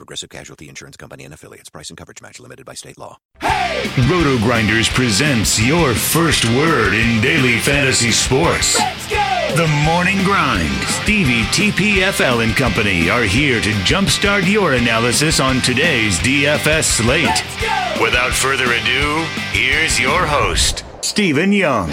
Progressive Casualty Insurance Company and affiliates. Price and coverage match limited by state law. Roto Grinders presents your first word in daily fantasy sports. The Morning Grind. Stevie TPFL and company are here to jumpstart your analysis on today's DFS slate. Without further ado, here's your host, Stephen Young.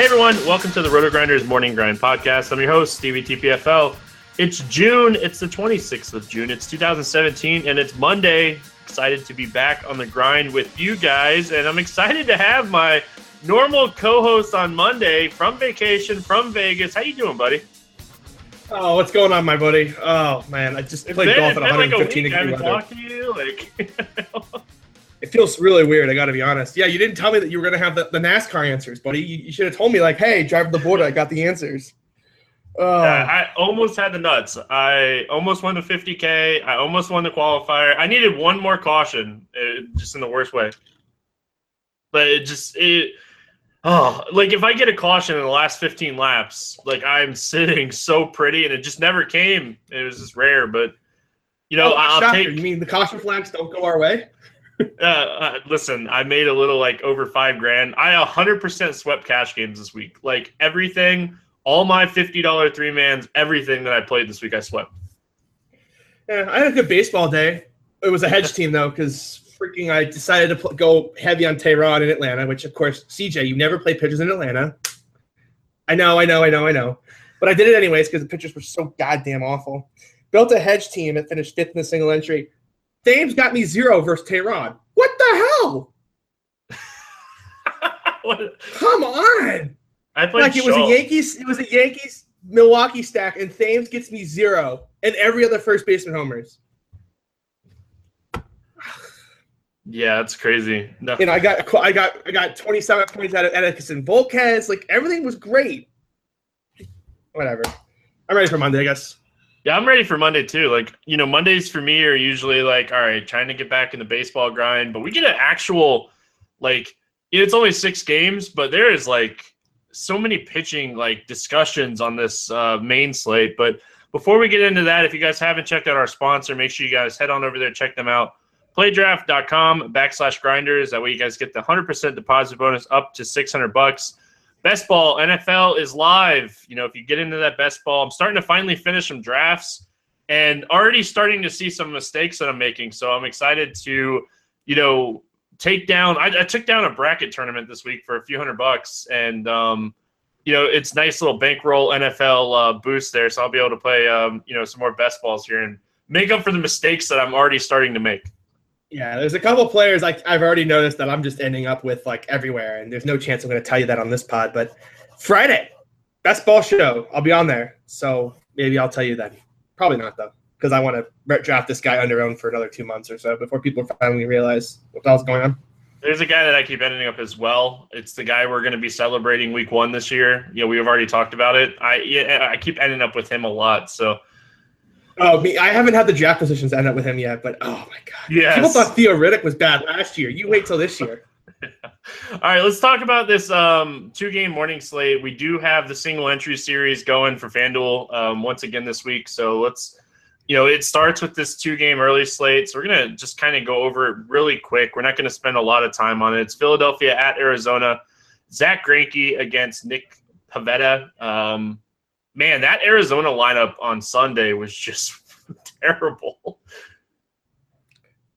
Hey everyone, welcome to the Roto Grinders Morning Grind Podcast. I'm your host, Stevie TPFL. It's June, it's the 26th of June, it's 2017, and it's Monday. Excited to be back on the grind with you guys, and I'm excited to have my normal co-host on Monday from vacation from Vegas. How you doing, buddy? Oh, what's going on, my buddy? Oh man, I just It's played been, golf at been like a 115 week. I haven't talked to you. Like, It feels really weird. I got to be honest. Yeah, you didn't tell me that you were gonna have the, the NASCAR answers, buddy. You, you should have told me like, hey, drive the border. I got the answers. Oh, Yeah, I almost had the nuts. I almost won the 50k. I almost won the qualifier. I needed one more caution, uh, just in the worst way. But it just it. Oh, like if I get a caution in the last 15 laps, like I'm sitting so pretty, and it just never came. It was just rare, but you know, Oh, I'll shocker. take. You mean the caution flags don't go our way? Uh, uh, listen, I made a little like over five grand. I 100% swept cash games this week. Like everything, all my $50 three mans, everything that I played this week, I swept. Yeah, I had a good baseball day. It was a hedge team though, because freaking I decided to pl- go heavy on Teheran in Atlanta, which of course, CJ, you never play pitchers in Atlanta. I know, I know, I know, I know. But I did it anyways because the pitchers were so goddamn awful. Built a hedge team and finished fifth in the single entry. Thames got me zero versus Teheran. What the hell? What- Come on! I played Like it was a Yankees, it was a Yankees Milwaukee stack, and Thames gets me zero, and every other first baseman homers. Yeah, that's crazy. No. you know, I got I got I got 27 points out of Edinson Volquez. Like everything was great. Whatever. I'm ready for Monday, I guess. Yeah, I'm ready for Monday too. Like, you know, Mondays for me are usually like, all right, trying to get back in the baseball grind, but we get an actual like it's only six games, but there is like so many pitching like discussions on this uh, main slate. But before we get into that, if you guys haven't checked out our sponsor, make sure you guys head on over there, check them out. Playdraft.com backslash grinders. That way you guys get the 100% deposit bonus up to 600 bucks. Best ball NFL is live. You know, if you get into that best ball, I'm starting to finally finish some drafts and already starting to see some mistakes that I'm making. So I'm excited to, you know, take down. I, I took down a bracket tournament this week for a few hundred bucks, and um, you know, it's nice little bankroll NFL uh, boost there. So I'll be able to play, um, you know, some more best balls here and make up for the mistakes that I'm already starting to make. Yeah, there's a couple players I've already noticed that I'm just ending up with like everywhere, and there's no chance I'm going to tell you that on this pod. But Friday, best ball show, I'll be on there, so maybe I'll tell you then. Probably not though, because I want to draft this guy under own for another two months or so before people finally realize what the hell's going on. There's a guy that I keep ending up as well. It's the guy we're going to be celebrating week one this year. You know, we have already talked about it. I yeah, I keep ending up with him a lot. So Oh, me, I haven't had the draft positions end up with him yet, but oh my god, Yes. people thought Theo Riddick was bad last year. You wait till this year. All right, let's talk about this um, two game morning slate. We do have the single entry series going for FanDuel um, once again this week. So let's, you know, it starts with this two game early slate. So we're going to just kind of go over it really quick. We're not going to spend a lot of time on it. It's Philadelphia at Arizona. Zack Greinke against Nick Pivetta. Um, man, that Arizona lineup on Sunday was just terrible.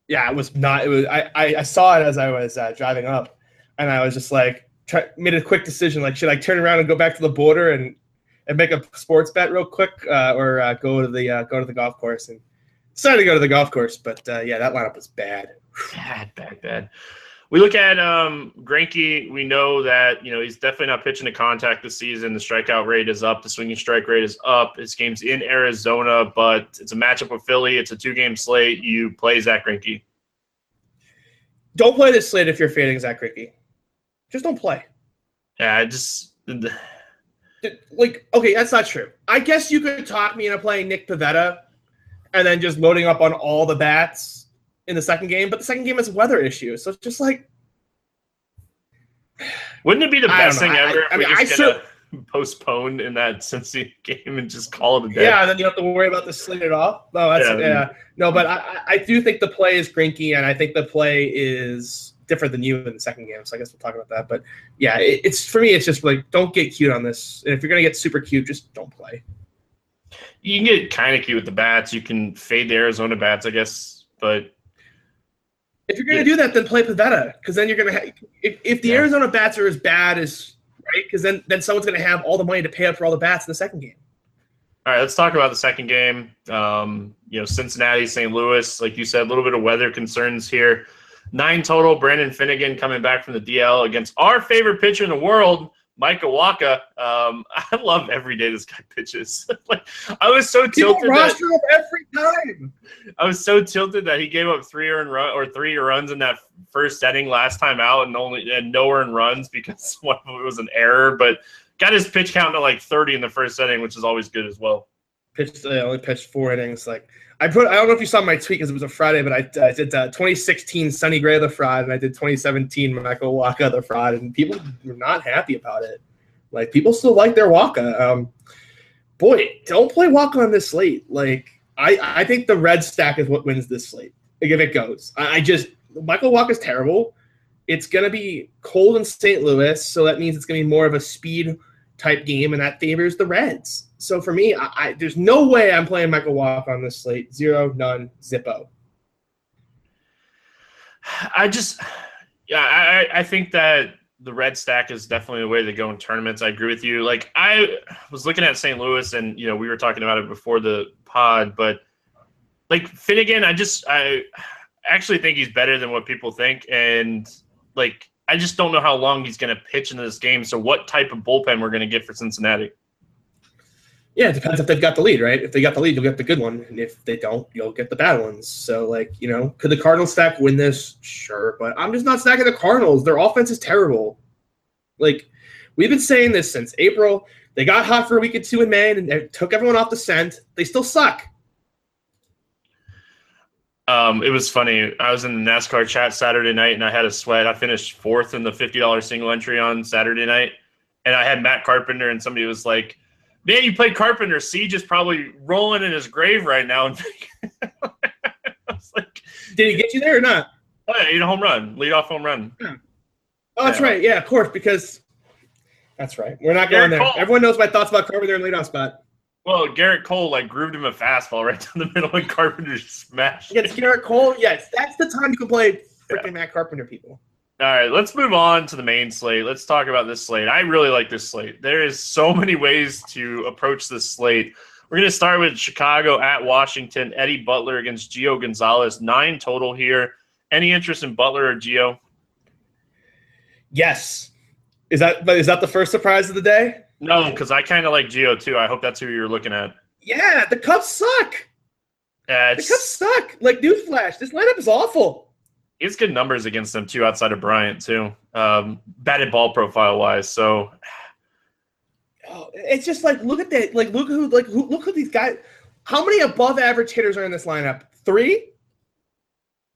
yeah, it was not. It was. I I, saw it as I was uh, driving up, and I was just like, try, made a quick decision. Like, should I turn around and go back to the border and and make a sports bet real quick, uh, or uh, go to the uh, go to the golf course? And decided to go to the golf course, but uh, yeah, that lineup was bad. Bad, bad, bad. We look at um. We know that you know he's definitely not pitching to contact this season. The strikeout rate is up. The swinging strike rate is up. His game's in Arizona, but it's a matchup with Philly. It's a two-game slate. You play Zack Greinke. Don't play this slate if you're fading Zack Greinke. Just don't play. Yeah, I just like okay, that's not true. I guess you could talk me into playing Nick Pivetta and then just loading up on all the bats in the second game, but the second game is weather issues. So it's just like wouldn't it be the best thing ever? I, I mean, I should postpone in that Cincy game and just call it a day. Yeah, and then you don't have to worry about the slate at all. No, that's yeah. yeah. No, but I, I do think the play is Greinke, and I think the play is different than you in the second game. So I guess we'll talk about that. But yeah, it, it's for me, it's just like don't get cute on this. And if you're gonna get super cute, just don't play. You can get kind of cute with the bats. You can fade the Arizona bats, I guess, but if you're going to yeah. do that, then play Pivetta because then you're going to have. If, if the yeah. Arizona bats are as bad as right, because then then someone's going to have all the money to pay up for all the bats in the second game. All right, let's talk about the second game. Um, you know, Cincinnati, St. Louis, like you said, a little bit of weather concerns here. Nine total. Brandon Finnegan coming back from the DL against our favorite pitcher in the world, Michael Wacha, um, I love every day this guy pitches. like I was so tilted. People roster him every time. I was so tilted that he gave up three earned run or three runs in that first setting last time out, and only and no earned runs because one of it was an error. But got his pitch count to like thirty in the first setting, which is always good as well. Pitched, uh, only pitched four innings. Like I put, I don't know if you saw my tweet because it was a Friday, but I, I did uh, 2016 Sonny Gray the fraud, and I did 2017 Michael Wacha the fraud, and people were not happy about it. Like people still like their Wacha. Um, boy, don't play Wacha on this slate. Like I, I think the red stack is what wins this slate. Like if it goes, I, I just Michael Wacha is terrible. It's gonna be cold in St. Louis, so that means it's gonna be more of a speed type game, and that favors the Reds. So for me, I, I, there's no way I'm playing Michael Wacha on this slate. Zero, none, zippo. I just, yeah, I, I think that the red stack is definitely the way to go in tournaments. I agree with you. Like I was looking at St. Louis, and you know we were talking about it before the pod, but like Finnegan, I just I actually think he's better than what people think, and like I just don't know how long he's going to pitch into this game. So what type of bullpen we're going to get for Cincinnati? Yeah, it depends if they've got the lead, right? If they got the lead, you'll get the good one, and if they don't, you'll get the bad ones. So, like, you know, could the Cardinals stack win this? Sure, but I'm just not stacking the Cardinals. Their offense is terrible. Like, we've been saying this since April. They got hot for a week or two in May, and they took everyone off the scent. They still suck. Um, it was funny. I was in the NASCAR chat Saturday night, and I had a sweat. I finished fourth in the fifty dollars single entry on Saturday night, and I had Matt Carpenter, and somebody was like man, you played Carpenter. Siege is probably rolling in his grave right now. like, did he get you there or not? Oh, yeah, he a home run, lead off home run. Yeah. Oh, that's yeah. right. Yeah, of course, because that's right. We're not going there. Cole. Everyone knows my thoughts about Carpenter and leadoff spot. Well, Gerrit Cole like grooved him a fastball right down the middle, and Carpenter smashed. Against Gerrit Cole, yes, that's the time you can play freaking yeah. Matt Carpenter, people. All right, let's move on to the main slate. Let's talk about this slate. I really like this slate. There is so many ways to approach this slate. We're going to start with Chicago at Washington. Eddie Butler against Gio Gonzalez. Nine total here. Any interest in Butler or Gio? Yes. Is that is that the first surprise of the day? No, because I kind of like Gio too. I hope that's who you're looking at. Yeah, the Cubs suck. Uh, the Cubs suck. Like newsflash, this lineup is awful he has good numbers against them too, outside of Bryant too, um, batted ball profile wise. So oh, it's just like look at that. Like look who like who, look who these guys. How many above average hitters are in this lineup? Three.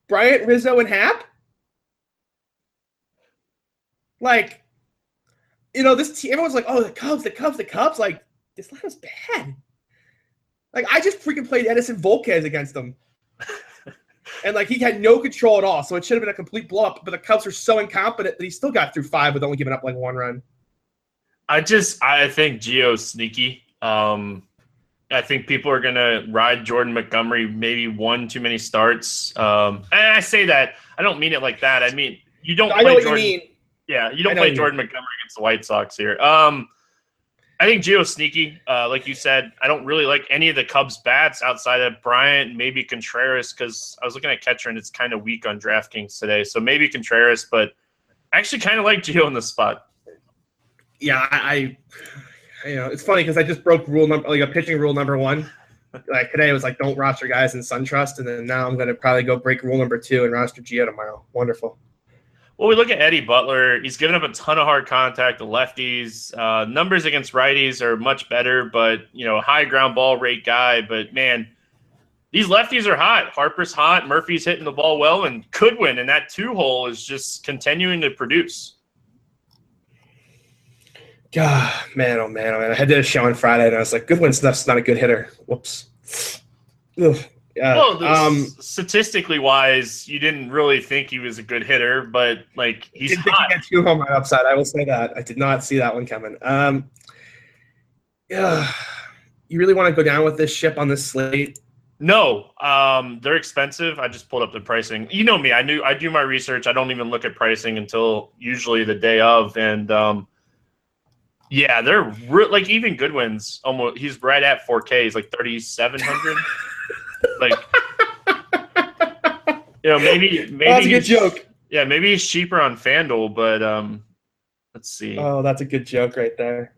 Bryant, Rizzo, and Happ. Like, you know, this team. Everyone's like, "Oh, the Cubs, the Cubs, the Cubs." Like, this lineup's bad. Like, I just freaking played Edinson Volquez against them and like he had no control at all. So it should have been a complete blow up. But the Cubs were so incompetent that he still got through five with only giving up like one run. I just I think Gio's sneaky. Um, I think people are gonna ride Jordan Montgomery maybe one too many starts. Um, and I say that I don't mean it like that. I mean you don't. I know what Jordan, you mean. Yeah, you don't play Jordan mean. Montgomery against the White Sox here. Um, I think Gio's sneaky. Uh, like you said, I don't really like any of the Cubs bats outside of Bryant, maybe Contreras, because I was looking at catcher and it's kind of weak on DraftKings today. So maybe Contreras, but I actually kind of like Gio in the spot. Yeah, I, I you know, it's funny because I just broke rule number like a pitching rule number one. Like today, it was like don't roster guys in SunTrust, and then now I'm going to probably go break rule number two and roster Gio tomorrow. Wonderful. Well, we look at Eddie Butler. He's given up a ton of hard contact to lefties. Uh, numbers against righties are much better, but you know, high ground ball rate guy. But man, these lefties are hot. Harper's hot. Murphy's hitting the ball well and could win. And that two hole is just continuing to produce. God, man, oh man, oh man. I did a show on Friday and I was like, Goodwin Snuff's not a good hitter. Whoops. Ugh. Yeah. Well, um, statistically wise, you didn't really think he was a good hitter, but like he's didn't think hot. he had two home run upside. I will say that. I did not see that one coming. Um, yeah. You really want to go down with this ship on this slate? No, um, they're expensive. I just pulled up the pricing. You know me. I knew I do my research. I don't even look at pricing until usually the day of, and um, yeah, they're re- like even Goodwin's almost. He's right at 4K. He's like 3,700. like, you know, maybe maybe That's a good joke. Yeah, maybe he's cheaper on FanDuel, but um, let's see. Oh, that's a good joke right there.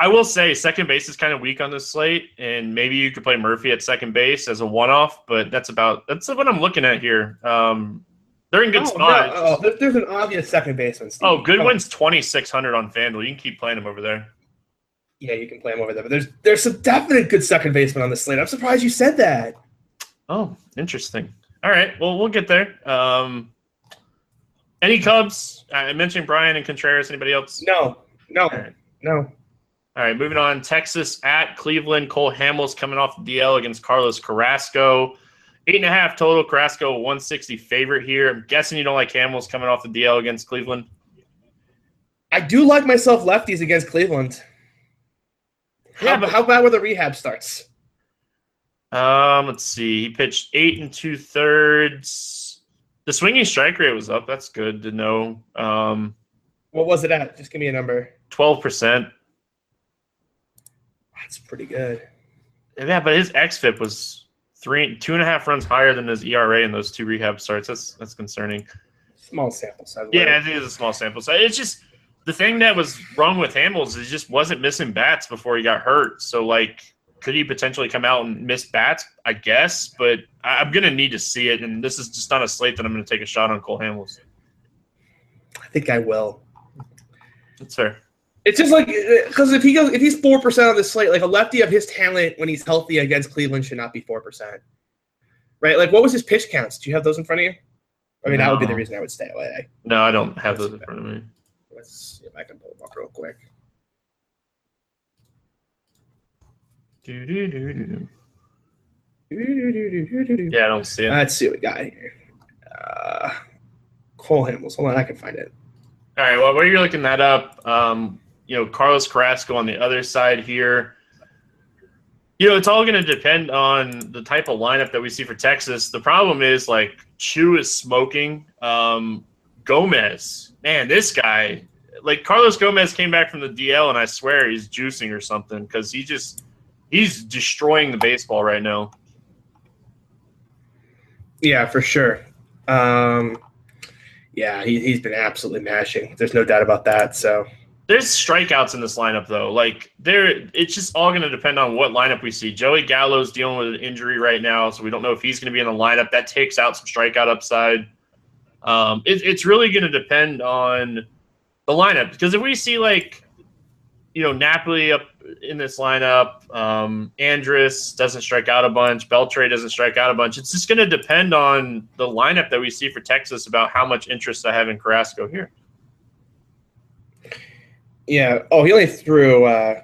I will say second base is kind of weak on this slate, and maybe you could play Murphy at second base as a one-off, but that's about that's what I'm looking at here. Um, they're in good oh, spots. no, oh, there's an obvious second baseman. Steve. Oh, Goodwin's 2,600 on FanDuel. You can keep playing him over there. Yeah, you can play him over there, but there's there's some definite good second baseman on the slate. I'm surprised you said that. Oh, interesting. All right, well, we'll get there. Um, any Cubs? I mentioned Bryant and Contreras. Anybody else? No, no, right. no. All right, moving on. Texas at Cleveland. Cole Hamels coming off the DL against Carlos Carrasco. Eight and a half total. Carrasco 160 favorite here. I'm guessing you don't like Hamels coming off the DL against Cleveland. I do like myself lefties against Cleveland. Yeah, How, but- how about where the rehab starts? Um, let's see. He pitched eight and two thirds. The swinging strike rate was up. That's good to know. Um, What was it at? Just give me a number. 12%. That's pretty good. Yeah, but his XFIP was three, two and a half runs higher than his ERA in those two rehab starts. That's that's concerning. Small sample size. Yeah, I think it is a small sample size. It's just the thing that was wrong with Hamels is he just wasn't missing bats before he got hurt. So like, could he potentially come out and miss bats? I guess, but I, I'm gonna need to see it. And this is just not a slate that I'm gonna take a shot on Cole Hamels. I think I will. That's fair. It's just like because if he goes, if he's four percent on the slate, like a lefty of his talent when he's healthy against Cleveland should not be four percent, right? Like, what was his pitch counts? Do you have those in front of you? I mean, that would be the reason I would stay away. No, I don't have those in front of me. Let's see if I can pull them up real quick. Do-do-do-do. Yeah, I don't see it. Let's see what we got here. Uh, Cole Hamels. Hold on, I can find it. All right. Well, while you're looking that up, um, you know, Carlos Carrasco on the other side here. You know, it's all going to depend on the type of lineup that we see for Texas. The problem is like Choo is smoking. Um, Gomez, man, this guy, like Carlos Gomez came back from the DL, and I swear he's juicing or something because he just he's destroying the baseball right now. Yeah, for sure. Um, yeah, he, he's been absolutely mashing. There's no doubt about that. So There's strikeouts in this lineup though. Like there, it's just all going to depend on what lineup we see. Joey Gallo's dealing with an injury right now, so we don't know if he's going to be in the lineup. That takes out some strikeout upside. Um, it, it's really going to depend on the lineup because if we see like, you know, Napoli up in this lineup, um, Andrus doesn't strike out a bunch, Beltre doesn't strike out a bunch. It's just going to depend on the lineup that we see for Texas about how much interest I have in Carrasco here. yeah. Oh, he only threw. Uh,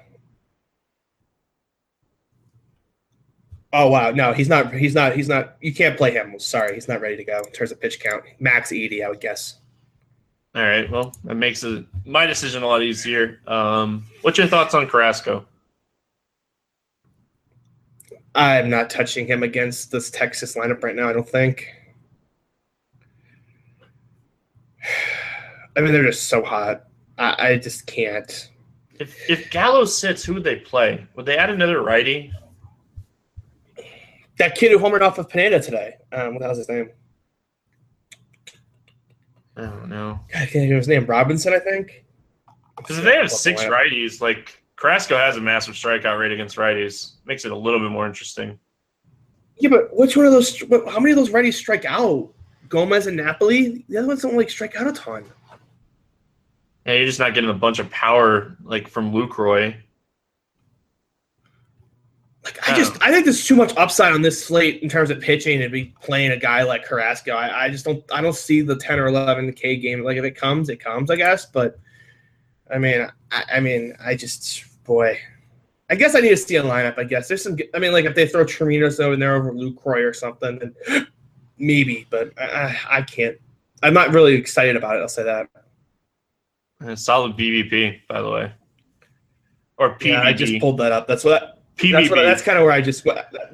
oh wow, no, he's not. He's not. He's not. You can't play him. Sorry, he's not ready to go in terms of pitch count. Max eighty, I would guess. All right. Well, that makes it, my decision a lot easier. Um, what's your thoughts on Carrasco? I'm not touching him against this Texas lineup right now. I don't think. I mean, they're just so hot. I, I just can't. If if Gallo sits, who would they play? Would they add another righty? That kid who homered off of Pineda today. Um, what the hell's his name? I don't know. I can't think of his name. Robinson, I think. Because if they have six righties, like Carrasco has a massive strikeout rate against righties, makes it a little bit more interesting. Yeah, but which one of those? How many of those righties strike out? Gomez and Napoli. The other ones don't like strike out a ton. Yeah, you're just not getting a bunch of power like from Lucroy. Like I just, oh. I think there's too much upside on this slate in terms of pitching and be playing a guy like Carrasco. I, I just don't, I don't see the 10 or 11 K game. Like if it comes, it comes, I guess. But I mean, I, I mean, I just, boy, I guess I need to see a lineup. I guess there's some. I mean, like if they throw Chirinos over there over Lucroy or something, then maybe. But I, I can't. I'm not really excited about it. I'll say that. Solid BVP, by the way, or PVP. Yeah, I just pulled that up. That's what. PVP. That's, what, that's kind of where I just.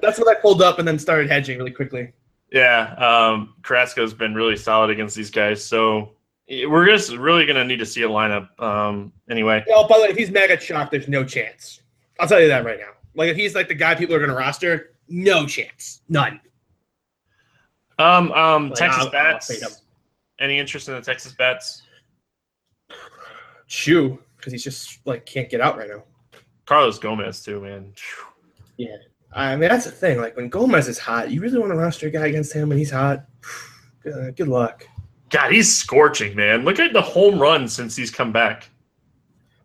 That's what I pulled up and then started hedging really quickly. Yeah, um, Carrasco's been really solid against these guys, so we're just really going to need to see a lineup um, anyway. Oh, by the way, if he's mega shocked, there's no chance. I'll tell you that right now. Like if he's like the guy people are going to roster, no chance, none. Um, um, like, Texas I'll, bats. I'll Any interest in the Texas bats? Choo, because he's just like can't get out right now. Carlos Gomez too, man. Yeah, I mean that's the thing. Like when Gomez is hot, you really want to roster a guy against him when he's hot. Good, good luck. God, he's scorching, man. Look at the home run since he's come back.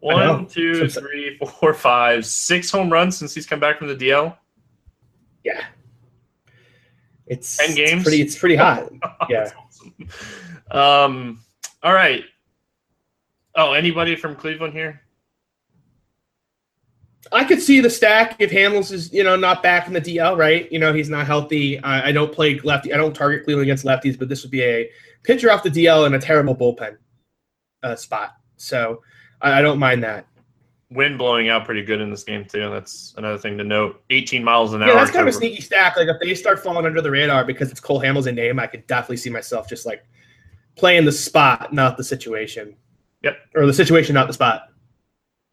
One, two, three, four, five, six home runs since he's come back from the DL. Yeah, it's ten games. It's pretty, it's pretty hot. yeah. Awesome. Um. All right. Oh, anybody from Cleveland here? I could see the stack if Hamels is, you know, not back in the DL, right? You know, he's not healthy. I, I don't play lefty. I don't target Cleveland against lefties, but this would be a pitcher off the DL in a terrible bullpen uh, spot. So I, I don't mind that. Wind blowing out pretty good in this game too. That's another thing to note. 18 miles an yeah, hour. Yeah, that's kind of a sneaky stack. Like if they start falling under the radar because it's Cole Hamels' in name, I could definitely see myself just like playing the spot, not the situation. Yep. Or the situation, not the spot.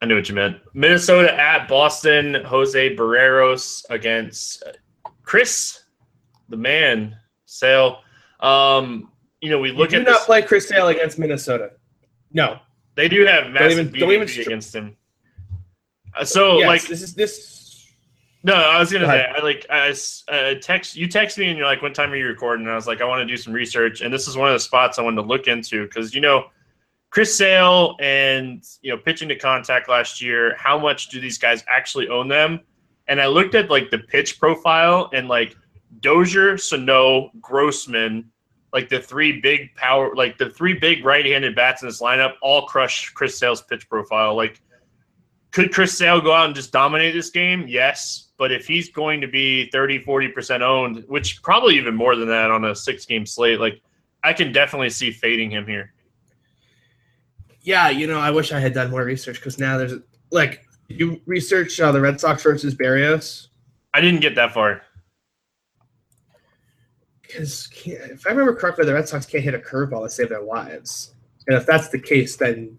I knew what you meant. Minnesota at Boston. Jose Berrios against Chris, the man, Sale. Um, you know, we look you at do not play Chris Sale against Minnesota. No, they do have massive don't even, don't even stri- against him. Uh, so yes, like this is this. No, I was gonna Go say I like I uh, text you text me and you're like, "What time are you recording?" And I was like, "I want to do some research." And this is one of the spots I wanted to look into because you know, Chris Sale and you know pitching to contact last year. How much do these guys actually own them? And I looked at like the pitch profile and like Dozier, Sano, Grossman like the three big power, like the three big right-handed bats in this lineup, all crush Chris Sale's pitch profile. Like, could Chris Sale go out and just dominate this game? Yes, but if he's going to be 30, 40% owned, which probably even more than that on a six-game slate, like I can definitely see fading him here. Yeah, you know, I wish I had done more research because now there's like you research uh, the Red Sox versus Berrios. I didn't get that far because if I remember correctly, the Red Sox can't hit a curveball to save their lives. And if that's the case, then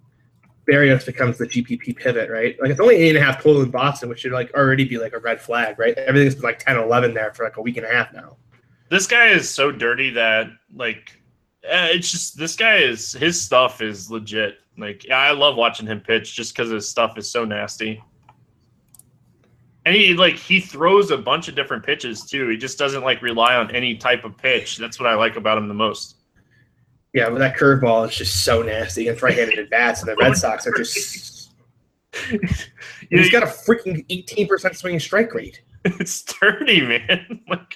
Berrios becomes the GPP pivot, right? Like it's only eight and a half total in Boston, which should like already be like a red flag, right? Everything's been like 10 11 there for like a week and a half now. This guy is so dirty that like eh, it's just this guy is his stuff is legit. Like I love watching him pitch just because his stuff is so nasty. And he like he throws a bunch of different pitches too. He just doesn't like rely on any type of pitch. That's what I like about him the most. Yeah, but that curveball is just so nasty against right-handed at bats, and the Red Sox are just. he's got a freaking eighteen percent swinging strike rate. It's dirty, man. like,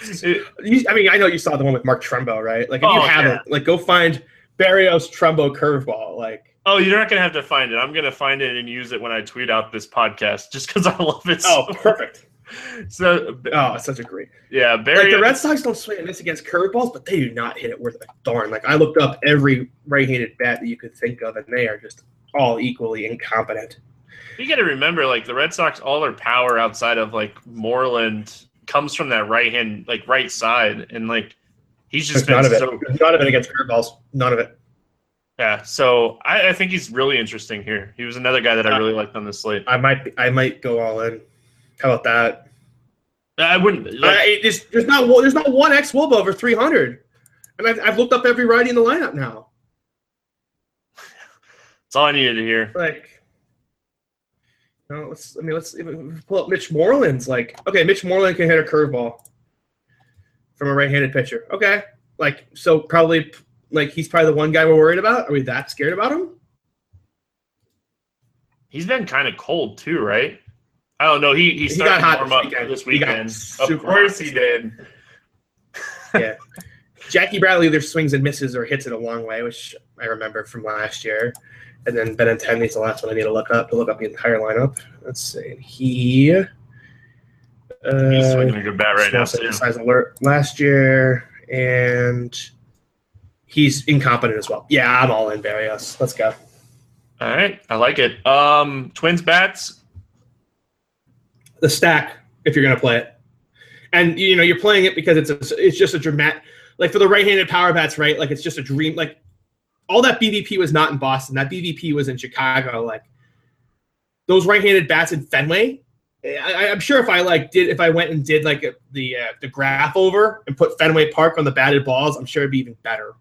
it, I mean, I know you saw the one with Mark Trumbo, right? Like, if oh, you haven't, yeah. like, go find Berrios Trumbo curveball. Like, Oh, you're not gonna have to find it. I'm gonna find it and use it when I tweet out this podcast, just because I love it. Oh, so perfect. So, oh, it's such a great. Yeah, Barry. Like the Red Sox don't swing and miss against curveballs, but they do not hit it worth a darn. Like I looked up every right-handed bat that you could think of, and they are just all equally incompetent. You got to remember, like the Red Sox, all their power outside of like Moreland comes from that right hand, like right side, and like he's just none of it. So, none of it against curveballs. None of it. Yeah, so I, I think he's really interesting here. He was another guy that I really liked on the slate. I might I might go all in. How about that? I wouldn't. Like, it- there's, there's not one- there's not one xwOBA over 300, and I've, I've looked up every righty in the lineup now. that's all I needed to hear. Like, you know, let's I mean let's pull up Mitch Moreland's. Like, okay, Mitch Moreland can hit a curveball from a right-handed pitcher. Okay, like so probably like he's probably the one guy we're worried about. Are we that scared about him? He's been kind of cold too, right? I don't know. He he He started hot warm this up weekend. this weekend. Of course hot. he did. yeah. Jackie Bradley either swings and misses or hits it a long way, which I remember from last year. And then Benintendi's the last one I need to look up to look up the entire lineup. Let's see. He He's uh, swinging a good bat right now too. size alert last year, and he's incompetent as well. Yeah, I'm all in Berrios. Let's go. All right, I like it. Um, Twins bats. The stack, if you're gonna play it, and you know you're playing it because it's a, it's just a dramatic, like for the right-handed power bats, right? Like it's just a dream. Like all that BVP was not in Boston. That BVP was in Chicago. Like those right-handed bats in Fenway. I, I'm sure if I like did if I went and did like a, the uh, the graph over and put Fenway Park on the batted balls, I'm sure it'd be even better.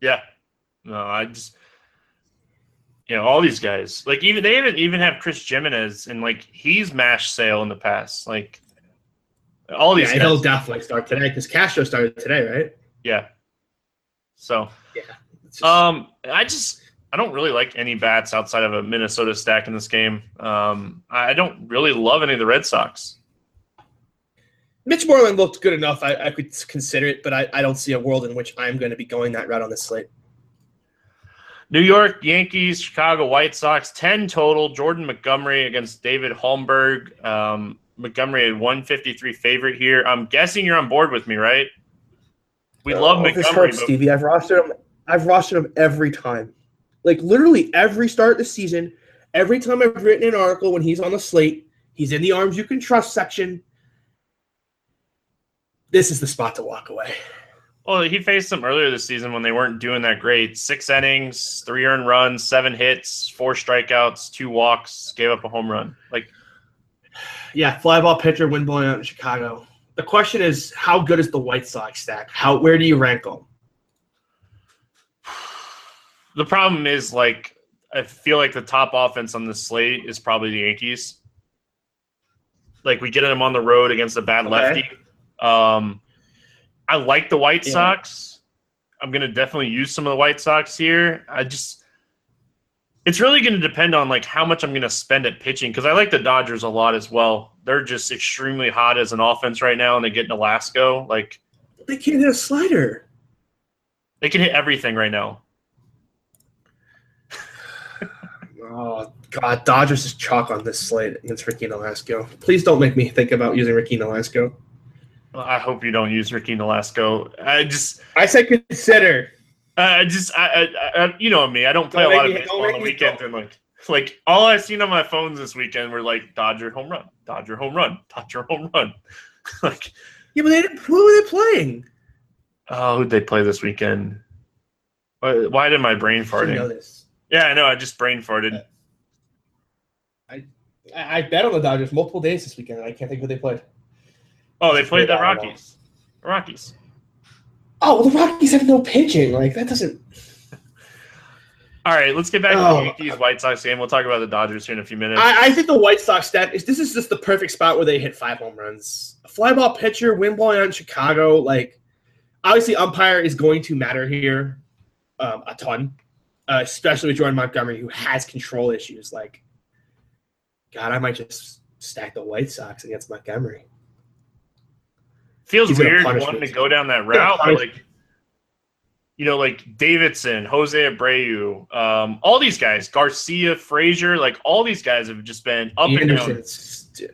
Yeah. No, I just you know all these guys like even they even even have Chris Gimenez and like he's mashed sale in the past like all these Yeah, he'll definitely start today because Castro started today, right? Yeah. So Yeah. just- um, I just I don't really like any bats outside of a Minnesota stack in this game. Um, I I don't really love any of the Red Sox. Mitch Moreland looked good enough. I, I could consider it, but I, I don't see a world in which I'm going to be going that route on this slate. New York Yankees, Chicago White Sox, 10 total. Jordan Montgomery against David Holmberg. Um, Montgomery at 153 favorite here. I'm guessing you're on board with me, right? We love This Montgomery. hurts, Stevie. I've rostered him. I've rostered him every time. Like literally every start of the season, every time I've written an article when he's on the slate, he's in the arms you can trust section. This is the spot to walk away. Well, he faced them earlier this season when they weren't doing that great. Six innings, three earned runs, seven hits, four strikeouts, two walks, gave up a home run. Like, Yeah, fly ball pitcher, win blowing out in Chicago. The question is, how good is the White Sox stack? How where do you rank them? The problem is, like, I feel like the top offense on the slate is probably the Yankees. Like, we get them on the road against a bad Okay. lefty. Um, I like the White Yeah. Sox. I'm going to definitely use some of the White Sox here. I just, it's really going to depend on like how much I'm going to spend at pitching because I like the Dodgers a lot as well. They're just extremely hot as an offense right now, and they get Nolasco. Like They can't hit a slider. they can hit everything right now. Oh God, Dodgers is chalk on this slate against Ricky Nolasco. Please don't make me think about using Ricky Nolasco. I hope you don't use Ricky Nolasco. I just, I said consider. I just, I, I, I you know me. I don't play Don't a lot of make baseball on the weekend, and like, like all I've seen on my phones this weekend were like Dodger home run, Dodger home run, Dodger home run. like, Yeah, but they didn't, who were they playing? oh, who'd they play this weekend? Why, why did my brain I know farting? This. Yeah, I know. I just brain farted. I, I bet on the Dodgers multiple days this weekend. and I can't think who they played. Oh, they played the I don't know. Rockies. The Rockies. Oh, well, the Rockies have no pitching. Like that doesn't. All right, let's get back to Oh. the Yankees White Sox game. We'll talk about the Dodgers here in a few minutes. I, I think the White Sox stat is this is just the perfect spot where they hit five home runs. A fly ball pitcher, wind blowing out in Chicago. Like, obviously, umpire is going to matter here um, a ton, uh, especially with Jordan Montgomery, who has control issues. Like, God, I might just stack the White Sox against Montgomery. Feels He's weird wanting me. to go down that route, but like, you know, like Davidson, Jose Abreu, um, all these guys, Garcia, Frazier, like all these guys have just been up and down. St-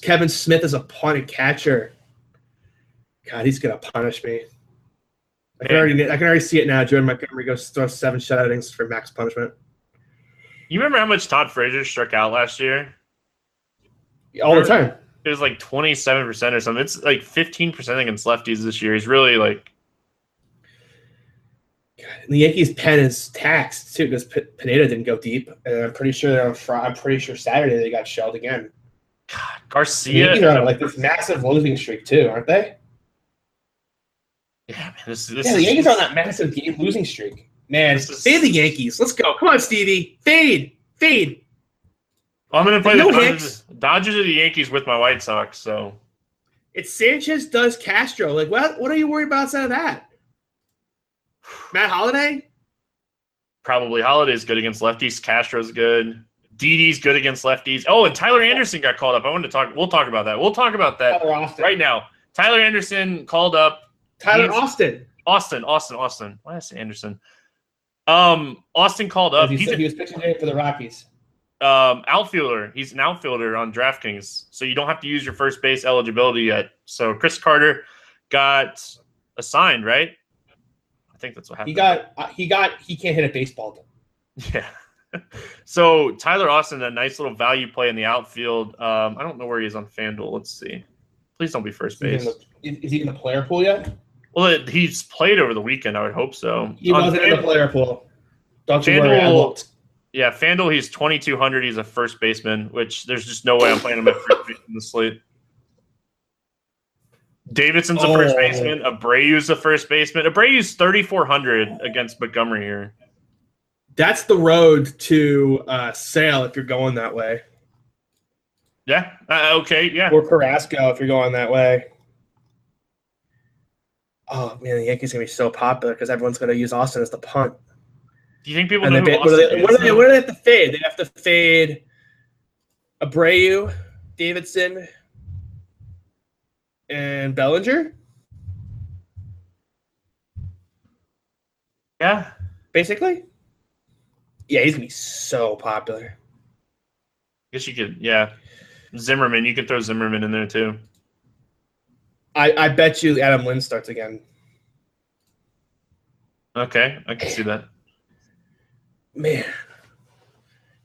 Kevan Smith is a punted catcher. God, he's gonna punish me. I can already, I can already see it now. Jordan Montgomery goes throw seven shutouts for max punishment You remember how much Todd Frazier struck out last year? all the time. It was like twenty seven percent or something. It's like fifteen percent against lefties this year. He's really like The Yankees pen is taxed too because P- Pineda didn't go deep, and I'm pretty sure they're on Fri I'm pretty sure Saturday they got shelled again. God, The Garcia. Yankees are on like this massive losing streak too, aren't they? Yeah, man, this, this Yeah, the Yankees are on that massive game losing streak. Man, This is- fade the Yankees. Let's go. Come on, Stevie. Fade. Fade. I'm going to play No the Hicks. Dodgers, Dodgers or the Yankees with my White Sox. So It's Sanchez does Castro. Like, what? What are you worried about outside of that? Matt Holliday. probably Holliday's good against lefties. Castro's good. Didi's good against lefties. Oh, and Tyler Anderson got called up. I wanted to talk. We'll talk about that. We'll talk about that right now. Tyler Anderson called up. Tyler He's- Austin. Austin, Austin, Austin. Why did I say Anderson? Um, Austin called up. He, He's said a, he was pitching today for the Rockies. um, outfielder. He's an outfielder on DraftKings, so you don't have to use your first base eligibility yet. So Chris Carter got assigned, right? I think that's what happened. He got. Uh, he got. He can't hit a baseball. yeah. so Tyler Austin, a nice little value play in the outfield. Um, I don't know where he is on FanDuel. Let's see. Please don't be first Is he, in base. the, is- is he in the player pool yet? Well, it, he's played over the weekend. I would hope so. He On wasn't in the player pool. Don't you worry. Yeah, FanDuel, he's 2,200. He's a first baseman, which there's just no way I'm playing him at first base in the slate. Davidson's a first Oh. baseman. Abreu's a first baseman. Abreu's 3,400 against Montgomery here. That's the road to uh, Sale if you're going that way, Yeah. Uh, okay. Yeah. or Carrasco if you're going that way. Oh man, the Yankees are gonna be so popular because everyone's gonna use Austin as the punt. Do you think people And know they, who what, do Austin they, what, do is? they, what do they have to fade? They have to fade Abreu, Davidson, and Bellinger, Yeah. basically. Yeah, he's gonna be so popular. I guess you could. Yeah. Zimmerman. You could throw Zimmerman in there too. I, I bet you Adam Lind starts again. Okay. I can see that. Man.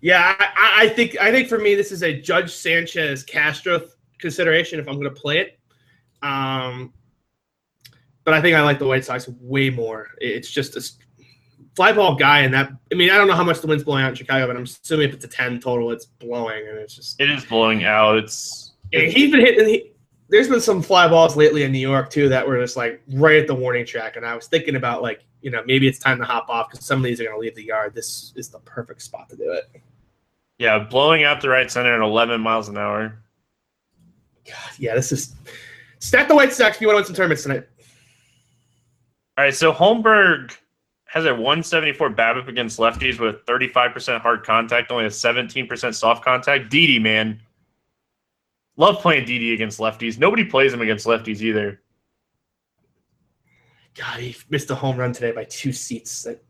Yeah, I- I, think I think for me this is a Judge Sanchez Castro consideration if I'm going to play it. Um, but I think I like the White Sox way more. It's just a fly ball guy, and that I mean I don't know how much the wind's blowing out in Chicago, but I'm assuming if it's a ten total, it's blowing, and it's just It is blowing out. It's. Yeah, he's been hitting. He, there's been some fly balls lately in New York too that were just like right at the warning track, and I was thinking about like you know maybe it's time to hop off because some of these are going to leave the yard. This is the perfect spot to do it. Yeah, blowing out the right center at 11 miles an hour. God, yeah, this is stack the White Sox if you want to win some tournaments tonight. All right, so Holmberg has a 174 BABIP against lefties with 35% hard contact, only a 17% soft contact. Didi, man, love playing Didi against lefties. Nobody plays him against lefties either. God, he missed a home run today by two seats. Like.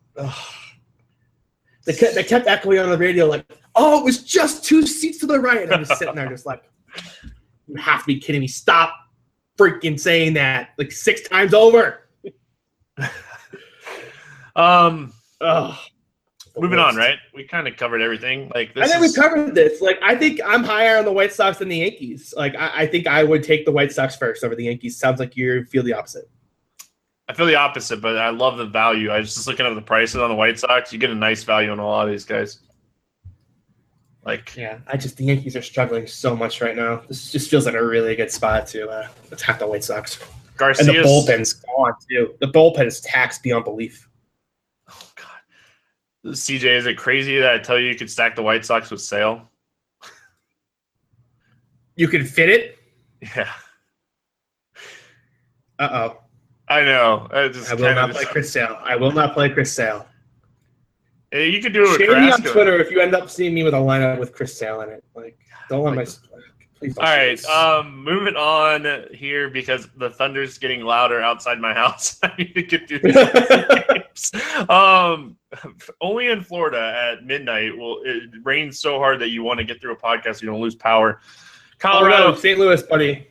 They kept, they kept echoing on the radio like, "Oh, it was just two seats to the right." And I'm just sitting there, just like, "You have to be kidding me! Stop freaking saying that like six times over." Um. Moving on, right? We kind of covered everything. Like this I think is, we covered this. Like, I think I'm higher on the White Sox than the Yankees. Like, I, I think I would take the White Sox first over the Yankees. Sounds like you feel the opposite. I feel the opposite, but I love the value. I was just looking at the prices on the White Sox. You get a nice value on a lot of these guys. Like, Yeah, I just the Yankees are struggling so much right now. This just feels like a really good spot to uh, attack the White Sox. And the bullpen's gone too. The bullpen is taxed beyond belief. CJ, is it crazy that I tell you you could stack the White Sox with Sale? You can fit it. Yeah, Uh oh. I know. I, just I will not play Chris Sale. I will not play Chris Sale. Hey, you could do it with me on Twitter if you end up seeing me with a lineup with Chris Sale in it. Like, don't let my please. Don't All right, um, moving on here because the thunder's getting louder outside my house. I need to get through these games. Um, only in Florida at midnight will it rains so hard that you want to get through a podcast, you're gonna lose power. Colorado, Colorado, St. Louis, buddy.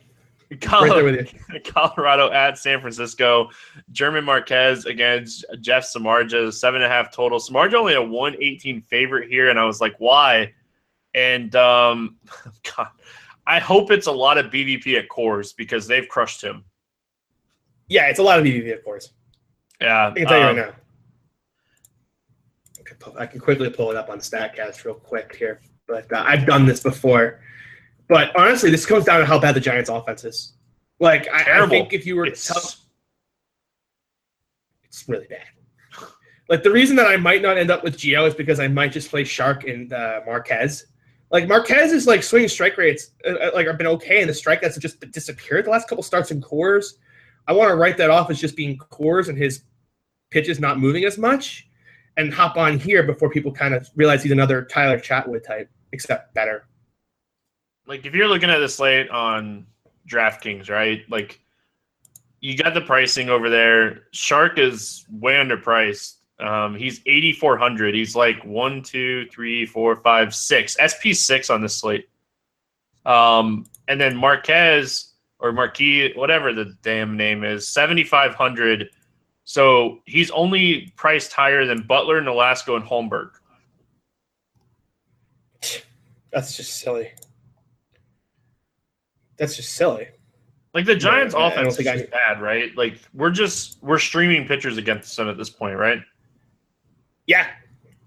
Right Colorado, with you. Colorado at San Francisco. German Marquez against Jeff Samardzija, seven and a half total. Samardzija only a 118 favorite here, and I was like, why? And um, God, I hope it's a lot of BVP at Coors because they've crushed him. Yeah, it's a lot of BVP, at Coors. Yeah, I can tell you um, right now. I can quickly pull it up on Statcast real quick here, but uh, I've done this before. But honestly, this comes down to how bad the Giants' offense is. Like, I, I think if you were to It's tell, it's really bad. Like the reason that I might not end up with Gio is because I might just play Shark and uh, Marquez. Like Marquez is like swinging strike rates uh, uh, like have been okay, and the strikeouts have just disappeared the last couple starts in Coors. I want to write that off as just being Coors and his pitches not moving as much, and hop on here before people kind of realize he's another Tyler Chatwood type, except better. like if you're looking at the slate on DraftKings, right? Like you got the pricing over there. Shark is way underpriced. Um, he's 8,400. He's like one, two, three, four, five, six. SP six on this slate. Um, and then Marquez or Marquis, whatever the damn name is, 7,500. So he's only priced higher than Butler, Nolasco, and Holmberg. That's just silly. That's just silly. Like the Giants' I offense is I- bad, right? Like we're just we're streaming pitchers against them at this point, right? Yeah,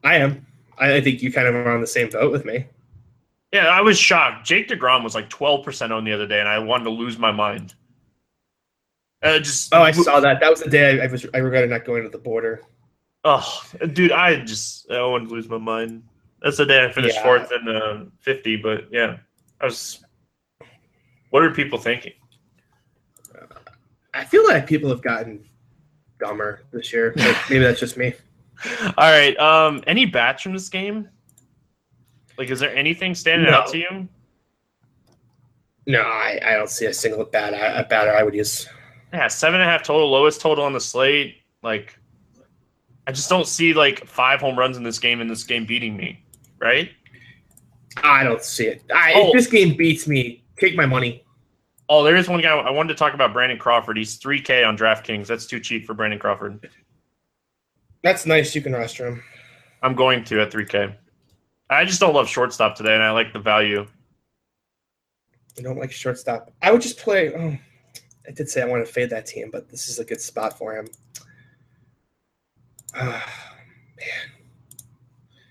I am. I, I think you kind of are on the same boat with me. Yeah, I was shocked. Jake Degrom was like twelve percent on the other day, and I wanted to lose my mind. Uh, just Oh, I saw that. That was the day I, I was. I regretted not going to the border. Oh, dude, I just I wanted to lose my mind. That's the day I finished Yeah. fourth in uh, fifty, but yeah, I was. What are people thinking? I feel like people have gotten dumber this year. maybe that's just me. All right, um, any bats from this game? Like, is there anything standing out to you? No, I, I don't see a single bad a batter I would use. Yeah, seven and a half total, lowest total on the slate. Like, I just don't see like five home runs in this game and this game beating me, right? I don't see it. I, Oh. If this game beats me, take my money. Oh, there is one guy I wanted to talk about. Brandon Crawford. He's three K on DraftKings. That's too cheap for Brandon Crawford. That's nice. You can roster him. I'm going to at three K. I just don't love shortstop today, and I like the value. I don't like shortstop. I would just play. Oh, I did say I want to fade that team, but this is a good spot for him. Ah, man.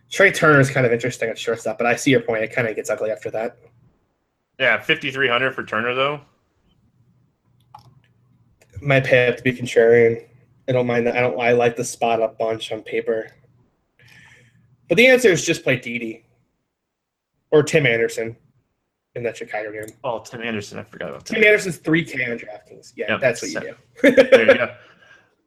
Trea Turner is kind of interesting at shortstop, but I see your point. It kind of gets ugly after that. Yeah, fifty three hundred for Turner though. Might pay up to be contrarian. I don't mind that. I don't. I like the spot a bunch on paper. But the answer is just play Didi or Tim Anderson in that Chicago game. Oh, Tim Anderson. I forgot about Tim that. Anderson's three K on DraftKings. Yeah, Yep, that's what you do. There you go.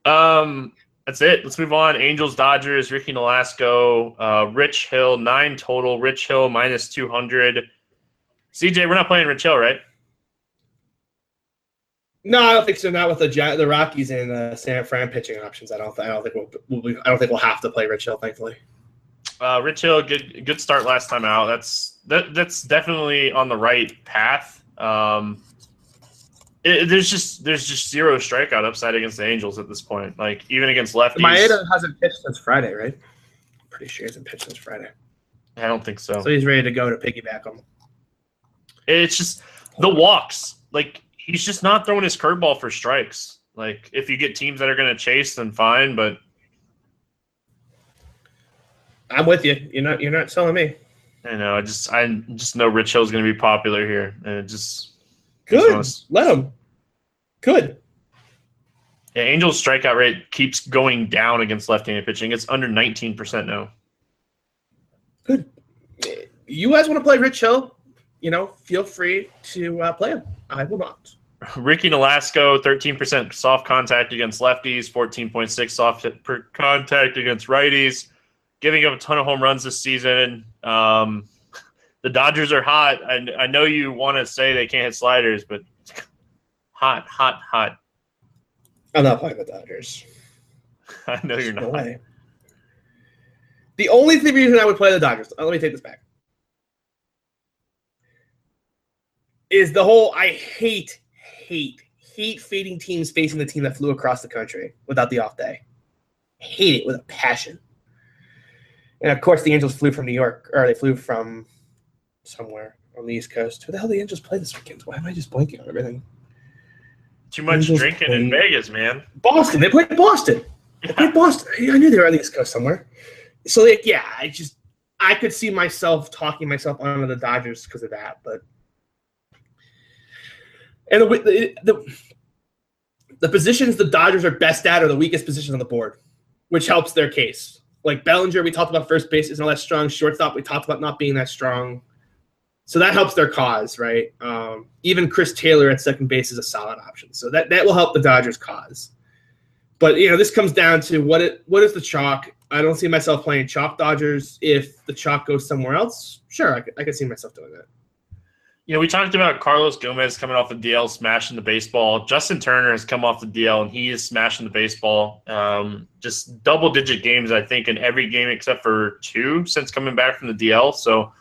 Um, that's it. Let's move on. Angels, Dodgers, Ricky Nolasco, uh, Rich Hill, nine total. Rich Hill minus two hundred. CJ, we're not playing Rich Hill, right? No, I don't think so. Not with the the Rockies and uh, San Fran pitching options. I don't. I don't think we'll, we'll. be- I don't think we'll have to play Rich Hill. Thankfully. Uh, Rich Hill, good good start last time out. That's that that's definitely on the right path. Um, it, there's just there's just zero strikeout upside against the Angels at this point. Like even against lefties, Maeda hasn't pitched since Friday, right? Pretty sure he hasn't pitched since Friday. I don't think so. So he's ready to go to piggyback him. It's just the walks. Like he's just not throwing his curveball for strikes. Like if you get teams that are going to chase, then fine. But I'm with you. You're not. You're not selling me. I know I just I just know Rich Hill's going to be popular here, and it just Good. Nice. Let him. Good. yeah, Angels strikeout rate keeps going down against left-handed pitching. It's under 19 percent now. Good. You guys want to play Rich Hill? You know, feel free to uh, play him. I will not. Ricky Nolasco, 13% soft contact against lefties, 14.6 soft per contact against righties, giving up a ton of home runs this season. Um, the Dodgers are hot. I, I know you want to say they can't hit sliders, but hot, hot, hot. I'm not playing the Dodgers. I know you're No not. way. The only thing reason I would play the Dodgers, let me take this back, is the whole I hate, hate, hate fading teams facing the team that flew across the country without the off day. Hate it with a passion. And of course, the Angels flew from New York, or they flew from somewhere on the East Coast. Who the hell did the Angels play this weekend? Why am I just blanking on everything? Too much Angels drinking in Vegas, man. Boston. They played Boston. They played Boston. I knew they were on the East Coast somewhere. so like yeah, I just I could see myself talking myself onto the Dodgers because of that, but and the, the the the positions the Dodgers are best at are the weakest positions on the board, which helps their case. Like Bellinger, we talked about first base isn't all that strong. Shortstop, we talked about not being that strong. So that helps their cause, right? Um, even Chris Taylor at second base is a solid option. So that, that will help the Dodgers' cause. But you know, this comes down to what it what is the chalk? I don't see myself playing chalk Dodgers. If the chalk goes somewhere else, sure, I could, I could see myself doing that. You know, we talked about Carlos Gomez coming off the DL, smashing the baseball. Justin Turner has come off the DL, and he is smashing the baseball. Um, just double digit games, I think, in every game except for two since coming back from the DL. So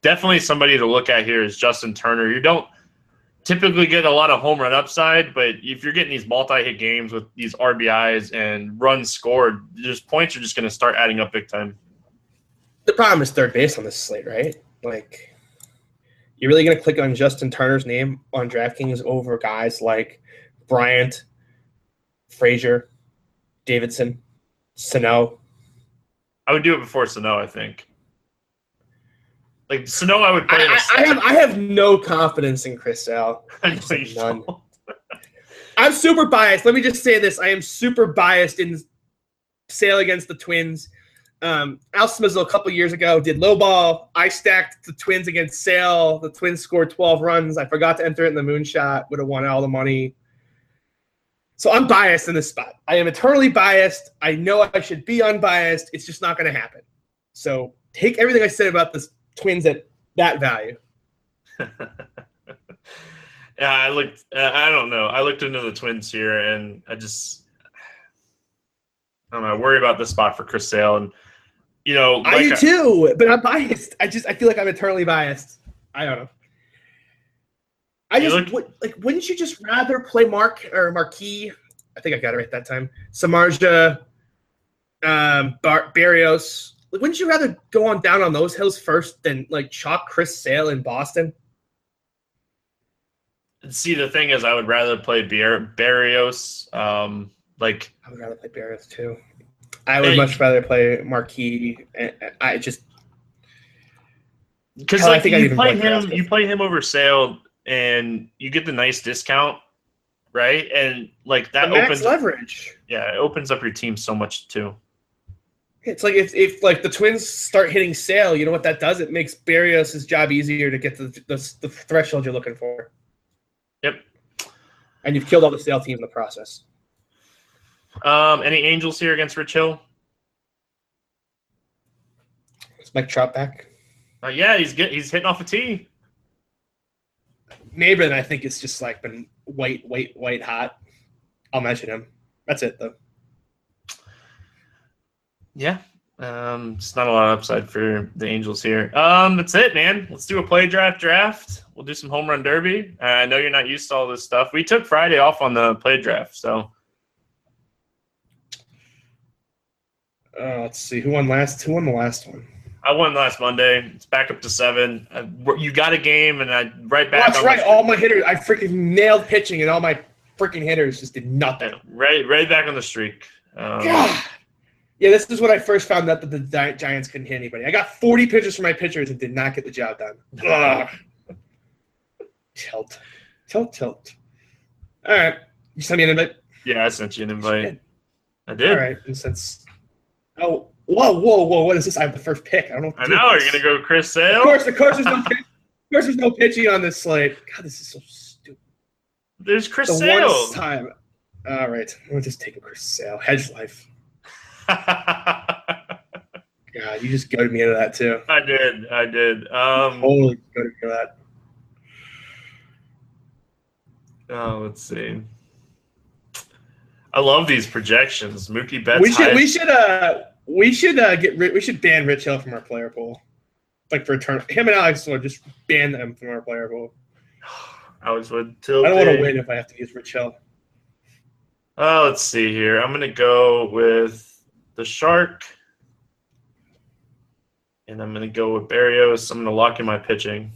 definitely somebody to look at here is Justin Turner. You don't typically get a lot of home run upside, but if you're getting these multi hit games with these RBIs and runs scored, just points are just going to start adding up big time. The problem is third base on this slate, right? Like, you're really going to click on Justin Turner's name on DraftKings over guys like Bryant, Frazier, Davidson, Sano. I would do it before Sano, I think. Like Sano, I would play. I, I, I have I have no confidence in Chris Sale. None. I'm super biased. Let me just say this: I am super biased in Sale against the Twins. Um, Al Smizzle a couple years ago did low ball. I stacked the Twins against Sale. The Twins scored 12 runs. I forgot to enter it in the moonshot. Would have won all the money. So I'm biased in this spot. I am eternally biased. I know I should be unbiased. It's just not going to happen. So take everything I said about the Twins at that value. yeah, I looked. Uh, I don't know. I looked into the Twins here, and I just, I don't know. I worry about the spot for Chris Sale, and you know, like I do too. But I'm biased. I just, I feel like I'm eternally biased. I don't know. I just look, would, like. Wouldn't you just rather play Mark or Marquis? I think I got it right that time. Samardzija, um, Bar- Berrios, like, wouldn't you rather go on down on those hills first than like chalk Chris Sale in Boston? See, the thing is, I would rather play Bar- Berrios. Um, like I would rather play Berrios too. I would hey, much rather play Marquis. Eh, eh, I just because oh, like, I think you play him, you play him over Sale, and you get the nice discount, right? And like that opens leverage. Yeah, it opens up your team so much too. It's like if, if like the Twins start hitting Sale, you know what that does? It makes Berrios' job easier to get the, the, the threshold you're looking for. Yep. And you've killed all the Sale team in the process. Um, any Angels here against Rich Hill? Is Mike Trout back? Uh, yeah, he's get, he's hitting off a tee. Maybin, I think, is just like been white, white, white hot. I'll mention him. That's it, though. Yeah. Um, it's not a lot of upside for the Angels here. Um, that's it, man. Let's do a PlayDraft draft. We'll do some home run derby. Uh, I know you're not used to all this stuff. We took Friday off on the PlayDraft, so. Uh, let's see who won last. Who won the last one? I won last Monday. It's back up to seven. I, you got a game, and I right back. that's right. All my hitters, I freaking nailed pitching, and all my freaking hitters just did nothing. Right, right back on the streak. Um, God. Yeah, this is when I first found out that the Giants couldn't hit anybody. I got 40 pitches from my pitchers and did not get the job done. Ugh. Tilt. Tilt, tilt. All right. You sent me an invite? Yeah, I sent you an invite. I did. All right. And since. Oh, whoa, whoa, whoa. What is this? I have the first pick. I don't know. I know. Are you going to go Chris Sale? Of course, of course, there's no, pitch, of course, there's no pitching on this slate. God, this is so stupid. There's Chris the Sale. time. All right. I'm just taking Chris Sale. Hedge life. God, you just goaded me into that too. I did. I did. Um, totally goaded me into that. Oh, let's see. I love these projections. Mookie Betts. We should. We should. Uh, we should uh, get. We should ban Rich Hill from our player pool. Like for a turn, him and Alex would just ban them from our player pool. Alex would. I don't want to win if I have to use Rich Hill. Oh, let's see here. I'm gonna go with the Shark. And I'm going to go with Berrios. I'm going to lock in my pitching.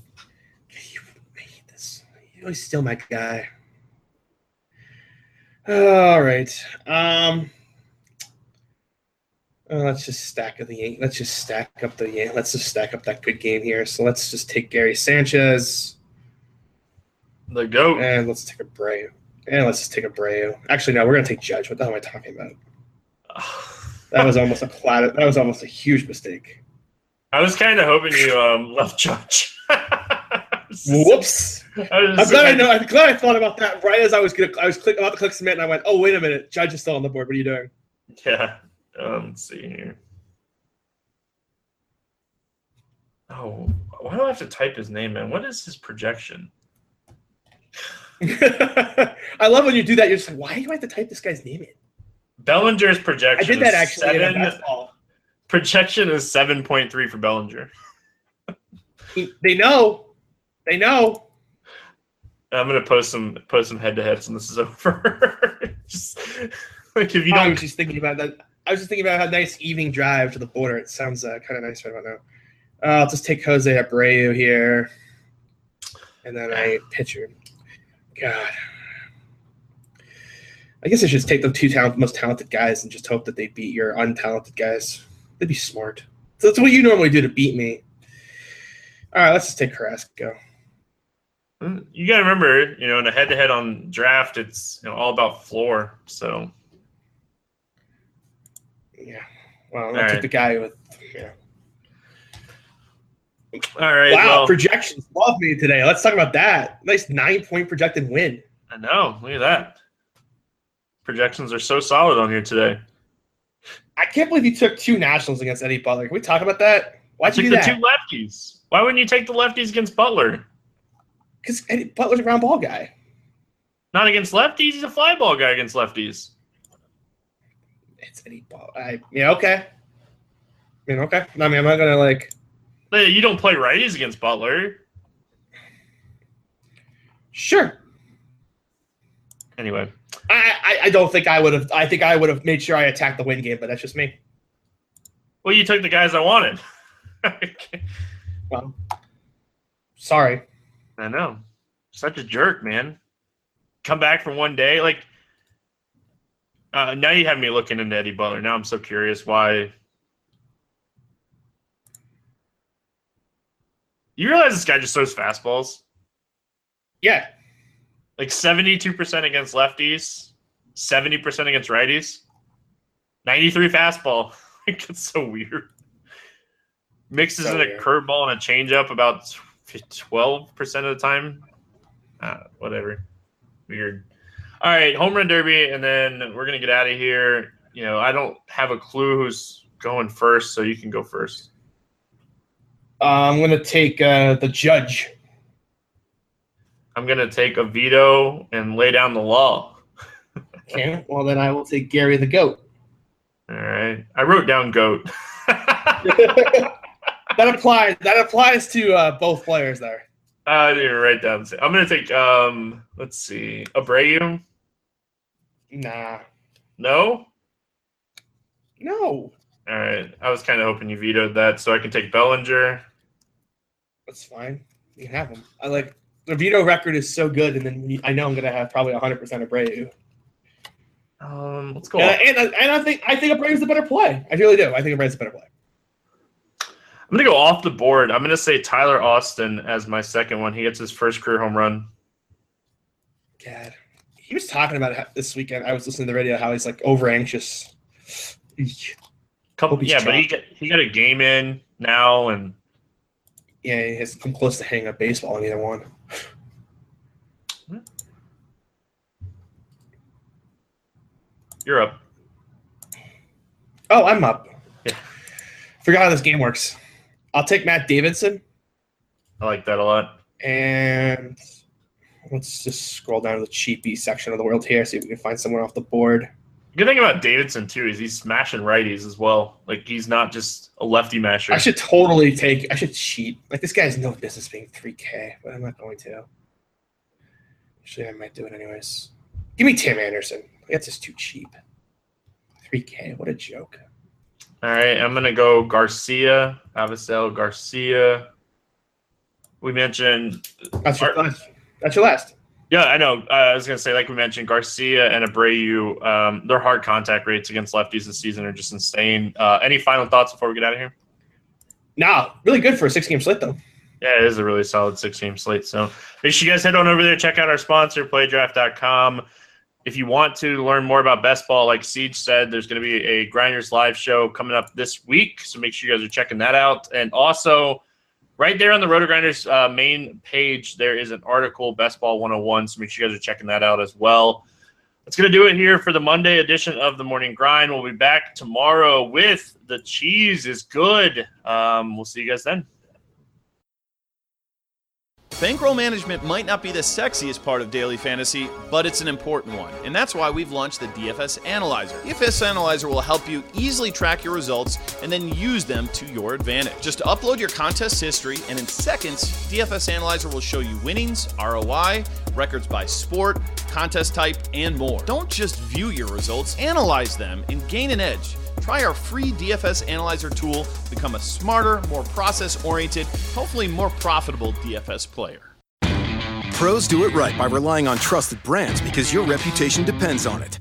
You hate this. You always steal my guy. All right. Um. Uh, let's just stack up the Yan- let's just stack up the Yan- let's just stack up that good game here. So let's just take Gary Sanchez The goat. and let's take a Abreu. And let's just take a Abreu. Actually, no, we're gonna take Judge. What the hell am I talking about? That was almost a flat. That was almost a huge mistake. I was kind of hoping you um, left Judge. Whoops. I'm glad I know. I'm glad I thought about that right as I was gonna. I was click, about to click submit, and I went, "Oh, wait a minute, Judge is still on the board. What are you doing?" Yeah. Um, let's see here. Oh, why do I have to type his name in? What is his projection? I love when you do that. You're just like, "Why do I have to type this guy's name in?" Bellinger's projection. I did that actually. Seven, projection is seven point three for Bellinger. They know. They know. I'm gonna post some post some head to heads when this is over. just like if you I don't was just thinking about that. I was just thinking about how nice evening drive to the border. It sounds uh, kind of nice right about now. Uh, I'll just take Jose Abreu here, and then I pitcher. God, I guess I should just take the two talent, most talented guys and just hope that they beat your untalented guys. They'd be smart. So that's what you normally do to beat me. All right, let's just take Carrasco. You gotta remember, you know, in a head to head on draft, it's you know all about floor. So Yeah. Well, I'll All right. the guy with. Yeah. all right, Wow, well, projections love me today. Let's talk about that. Nice nine point projected win. I know. Look at that. Projections are so solid on here today. I can't believe you took two nationals against Eddie Butler. Can we talk about that? Why'd you Took do the that? two lefties. Why wouldn't you take the lefties against Butler? Because Butler's a ground ball guy. Not against lefties. He's a fly ball guy against lefties. It's Eddie Butler. I, yeah, okay. I mean, okay. I mean, I'm not gonna like. You don't play righties against Butler. Sure. Anyway, I, I, I don't think I would have. I think I would have made sure I attacked the win game, but that's just me. well, you took the guys I wanted. Well, sorry. I know. Such a jerk, man. Come back for one day. Like, uh, now you have me looking into Eddie Butler. Now I'm so curious why. You realize this guy just throws fastballs? Yeah. Like 72% against lefties, 70% against righties, 93 fastball. like, it's so weird. Mixes So in a weird. curveball and a changeup about 12% of the time. Uh, whatever. Weird. All right, home run derby, and then we're going to get out of here. You know, I don't have a clue who's going first, so you can go first. Uh, I'm gonna take uh, the judge. I'm going to take a veto and lay down the law. Okay. Well, then I will take Gary the goat. All right. I wrote down GOAT. that applies. That applies to uh, both players there. I didn't write down. I'm gonna take. Um, let's see, Abreu. Nah. No. No. All right. I was kind of hoping you vetoed that, so I can take Bellinger. That's fine. You can have him. I like the veto record is so good, and then I know I'm gonna have probably 100 percent of Abreu. Um, let's go. And, and, and I think I think Abreu's the better play. I really do. I think Abreu's the better play. I'm gonna go off the board. I'm gonna say Tyler Austin as my second one. He gets his first career home run. God, he was talking about it this weekend. I was listening to the radio how he's like over anxious. Couple, yeah, but he got, he got a game in now, and Yeah, he has come close to hanging a baseball in either one. you're up. Oh, I'm up. Yeah. Forgot how this game works. I'll take Matt Davidson I like that a lot. and let's just scroll down to the cheapy section of the world here, see if we can find someone off the board. Good thing about Davidson too is he's smashing righties as well. Like he's not just a lefty masher. I should totally take. I should cheat. Like this guy has no business being 3K, but I'm not going to. Actually, I might do it anyways. Give me Tim Anderson. That's just too cheap. 3K. What a joke. All right, I'm gonna go Garcia, Avisail Garcia. We mentioned That's your last. That's your last. Yeah, I know. Uh, I was going to say, like we mentioned, Garcia and Abreu, um, their hard contact rates against lefties this season are just insane. Uh, any final thoughts before we get out of here? Nah, really good for a six game slate, though. Yeah, it is a really solid six game slate. So make sure you guys head on over there, check out our sponsor, playdraft.com. If you want to learn more about best ball, like Siege said, there's going to be a Grinders live show coming up this week. So make sure you guys are checking that out. And also, right there on the RotoGrinders uh, main page, there is an article, Best Ball 101. So make sure you guys are checking that out as well. That's going to do it here for the Monday edition of the Morning Grind. We'll be back tomorrow with The Cheese is Good. Um, we'll see you guys then. Bankroll management might not be the sexiest part of daily fantasy, but it's an important one. And that's why we've launched the DFS Analyzer. DFS Analyzer will help you easily track your results and then use them to your advantage. Just upload your contest history, and in seconds, DFS Analyzer will show you winnings, ROI, records by sport, contest type, and more. Don't just view your results, analyze them and gain an edge. Try our free DFS Analyzer tool, become a smarter, more process oriented, hopefully more profitable DFS player. Pros do it right by relying on trusted brands because your reputation depends on it.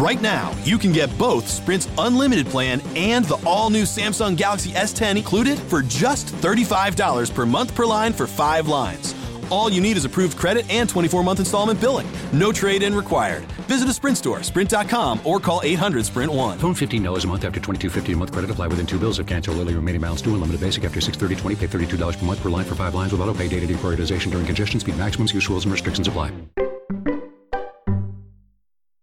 Right now, you can get both Sprint's unlimited plan and the all new Samsung Galaxy S10 included for just $35 per month per line for five lines. All you need is approved credit and 24 month installment billing. No trade in required. Visit a Sprint store, sprint.com, or call 800 Sprint 1. Phone $15 a month after 22.50 a month credit apply within two bills. If cancel early remaining balance due. Unlimited basic after 630 Pay $32 per month per line for five lines with auto pay data deprioritization during congestion. Speed maximums. Use rules and restrictions apply.